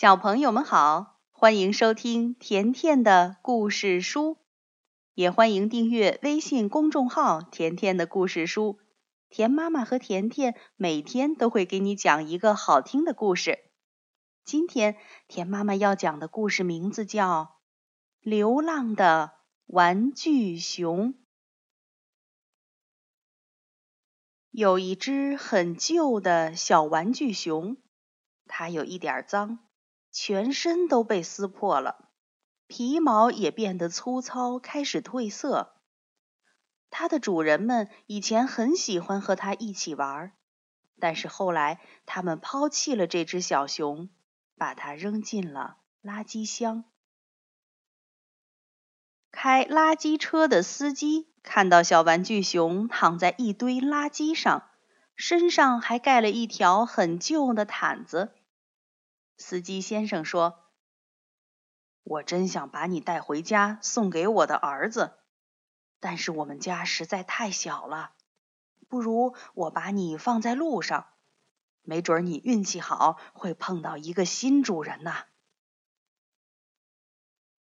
小朋友们好，欢迎收听甜甜的故事书，也欢迎订阅微信公众号“甜甜的故事书”。甜妈妈和甜甜每天都会给你讲一个好听的故事。今天甜妈妈要讲的故事名字叫《流浪的玩具熊》。有一只很旧的小玩具熊，它有一点脏，全身都被撕破了，皮毛也变得粗糙，开始褪色。它的主人们以前很喜欢和它一起玩，但是后来他们抛弃了这只小熊，把它扔进了垃圾箱。开垃圾车的司机看到小玩具熊躺在一堆垃圾上，身上还盖了一条很旧的毯子。司机先生说：“我真想把你带回家，送给我的儿子。”但是我们家实在太小了，不如我把你放在路上，没准你运气好会碰到一个新主人呢。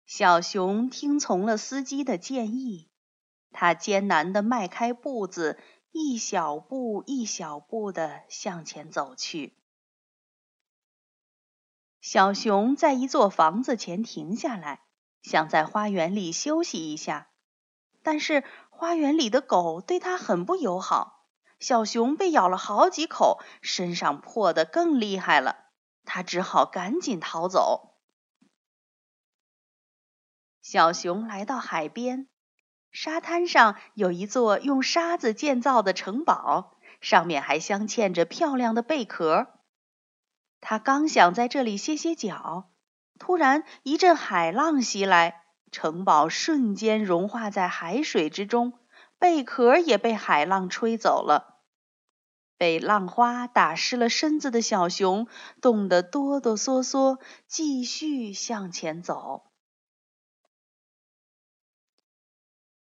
小熊听从了司机的建议，它艰难地迈开步子，一小步一小步地向前走去。小熊在一座房子前停下来，想在花园里休息一下。但是花园里的狗对它很不友好，小熊被咬了好几口，身上破得更厉害了。它只好赶紧逃走。小熊来到海边，沙滩上有一座用沙子建造的城堡，上面还镶嵌着漂亮的贝壳。他刚想在这里歇歇脚，突然一阵海浪袭来。城堡瞬间融化在海水之中，贝壳也被海浪吹走了。被浪花打湿了身子的小熊冻得哆哆嗦嗦，继续向前走。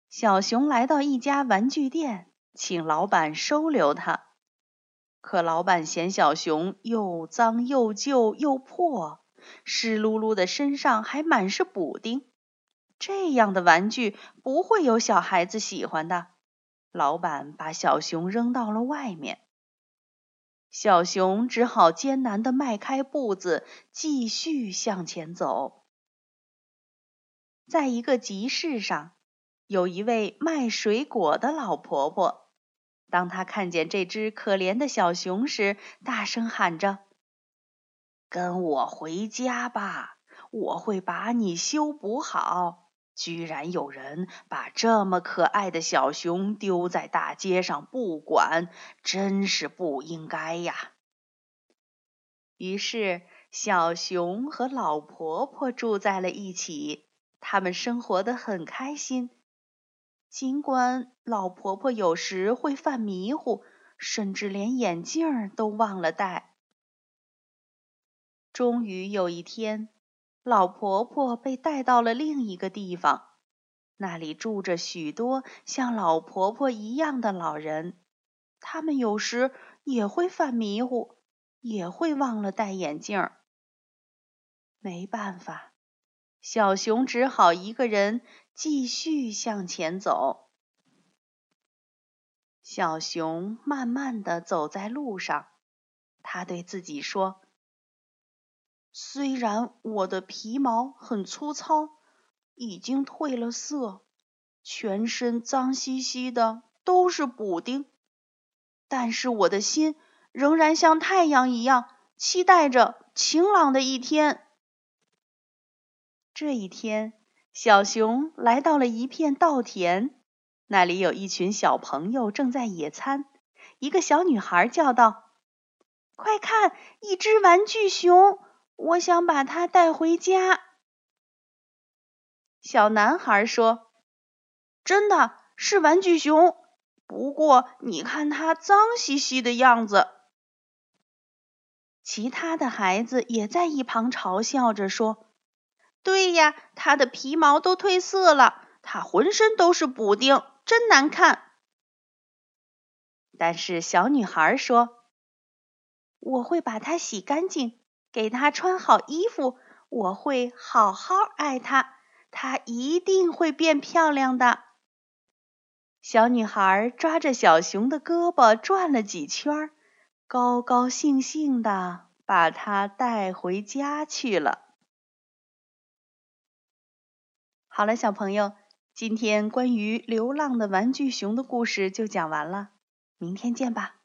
小熊来到一家玩具店，请老板收留他。可老板嫌小熊又脏又旧又破，湿漉漉的身上还满是补丁。这样的玩具不会有小孩子喜欢的。老板把小熊扔到了外面，小熊只好艰难地迈开步子，继续向前走。在一个集市上，有一位卖水果的老婆婆。当他看见这只可怜的小熊时，大声喊着：“跟我回家吧，我会把你修补好。”居然有人把这么可爱的小熊丢在大街上不管，真是不应该呀！于是，小熊和老婆婆住在了一起，他们生活得很开心。尽管老婆婆有时会犯迷糊，甚至连眼镜都忘了戴。终于有一天。老婆婆被带到了另一个地方，那里住着许多像老婆婆一样的老人。他们有时也会犯迷糊，也会忘了戴眼镜。没办法，小熊只好一个人继续向前走。小熊慢慢的走在路上，他对自己说。虽然我的皮毛很粗糙，已经褪了色，全身脏兮兮的，都是补丁，但是我的心仍然像太阳一样，期待着晴朗的一天。这一天，小熊来到了一片稻田，那里有一群小朋友正在野餐。一个小女孩叫道：“快看，一只玩具熊！”我想把它带回家。小男孩说：“真的是玩具熊，不过你看它脏兮兮的样子。”其他的孩子也在一旁嘲笑着说：“对呀，它的皮毛都褪色了，它浑身都是补丁，真难看。”但是小女孩说：“我会把它洗干净。”给它穿好衣服，我会好好爱它，它一定会变漂亮的。小女孩抓着小熊的胳膊转了几圈，高高兴兴地把它带回家去了。好了，小朋友，今天关于流浪的玩具熊的故事就讲完了，明天见吧。